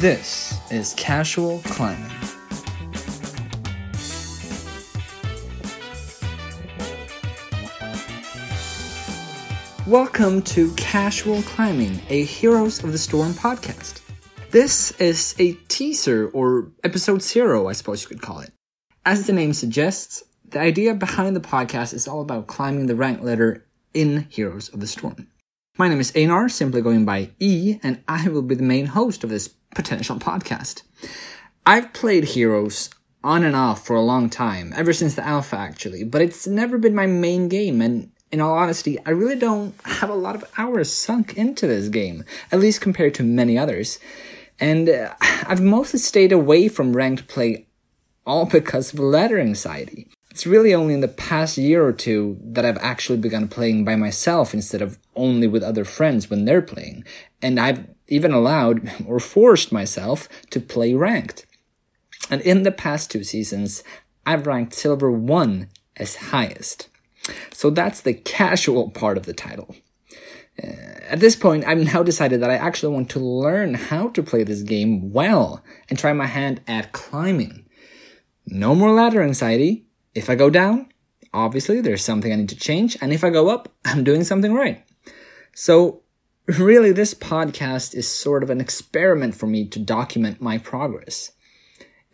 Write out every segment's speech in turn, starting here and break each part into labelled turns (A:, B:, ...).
A: This is Casual Climbing. Welcome to Casual Climbing, a Heroes of the Storm podcast. This is a teaser or episode zero, I suppose you could call it. As the name suggests, the idea behind the podcast is all about climbing the rank ladder in Heroes of the Storm. My name is Einar, simply going by E, and I will be the main host of this potential podcast. I've played Heroes on and off for a long time, ever since the alpha actually, but it's never been my main game, and in all honesty, I really don't have a lot of hours sunk into this game, at least compared to many others. And uh, I've mostly stayed away from ranked play all because of ladder anxiety. It's really only in the past year or two that I've actually begun playing by myself instead of only with other friends when they're playing. And I've even allowed or forced myself to play ranked. And in the past two seasons, I've ranked silver 1 as highest. So that's the casual part of the title. Uh, at this point, I've now decided that I actually want to learn how to play this game well and try my hand at climbing. No more ladder anxiety. If I go down, obviously there's something I need to change, and if I go up, I'm doing something right. So, really, this podcast is sort of an experiment for me to document my progress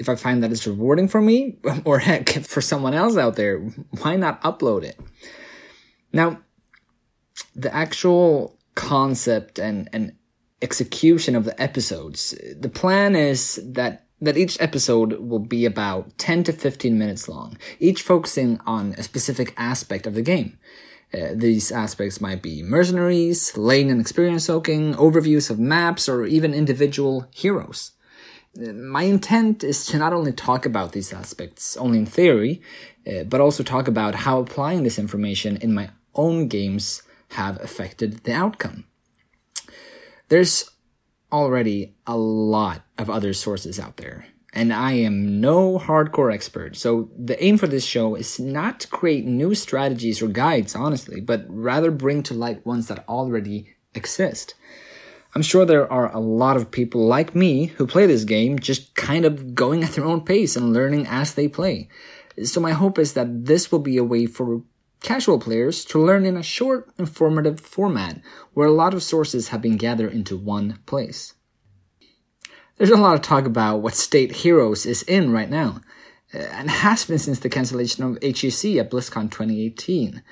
A: if I find that it's rewarding for me, or heck, for someone else out there, why not upload it? Now, the actual concept and, and execution of the episodes, the plan is that that each episode will be about 10 to 15 minutes long, each focusing on a specific aspect of the game. Uh, these aspects might be mercenaries, lane and experience soaking, overviews of maps, or even individual heroes my intent is to not only talk about these aspects only in theory, uh, but also talk about how applying this information in my own games have affected the outcome. There's already a lot of other sources out there, and I am no hardcore expert, so the aim for this show is not to create new strategies or guides, honestly, but rather bring to light ones that already exist. I'm sure there are a lot of people like me who play this game just kind of going at their own pace and learning as they play. So my hope is that this will be a way for casual players to learn in a short, informative format where a lot of sources have been gathered into one place. There's a lot of talk about what state Heroes is in right now, and has been since the cancellation of HGC at BlizzCon 2018.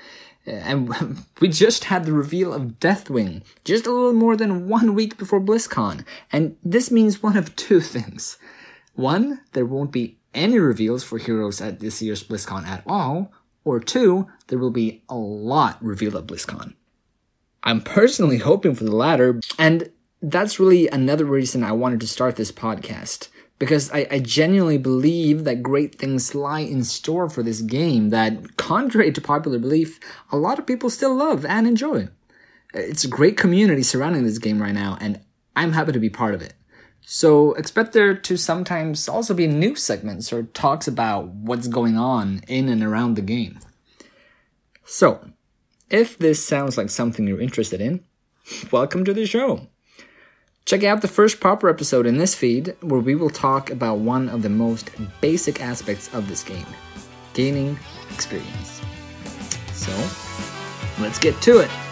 A: Uh, and we just had the reveal of Deathwing just a little more than one week before BlizzCon. And this means one of two things. One, there won't be any reveals for heroes at this year's BlizzCon at all. Or two, there will be a lot revealed at BlizzCon. I'm personally hoping for the latter, and that's really another reason I wanted to start this podcast because I, I, genuinely believe that great things lie in store for this game that, contrary to popular belief, a lot of people still love and enjoy. It's a great community surrounding this game right now, and I'm happy to be part of it. So expect there to sometimes also be news segments or talks about what's going on in and around the game. So, if this sounds like something you're interested in, welcome to the show. Check out the first proper episode in this feed where we will talk about one of the most basic aspects of this game gaining experience. So, let's get to it.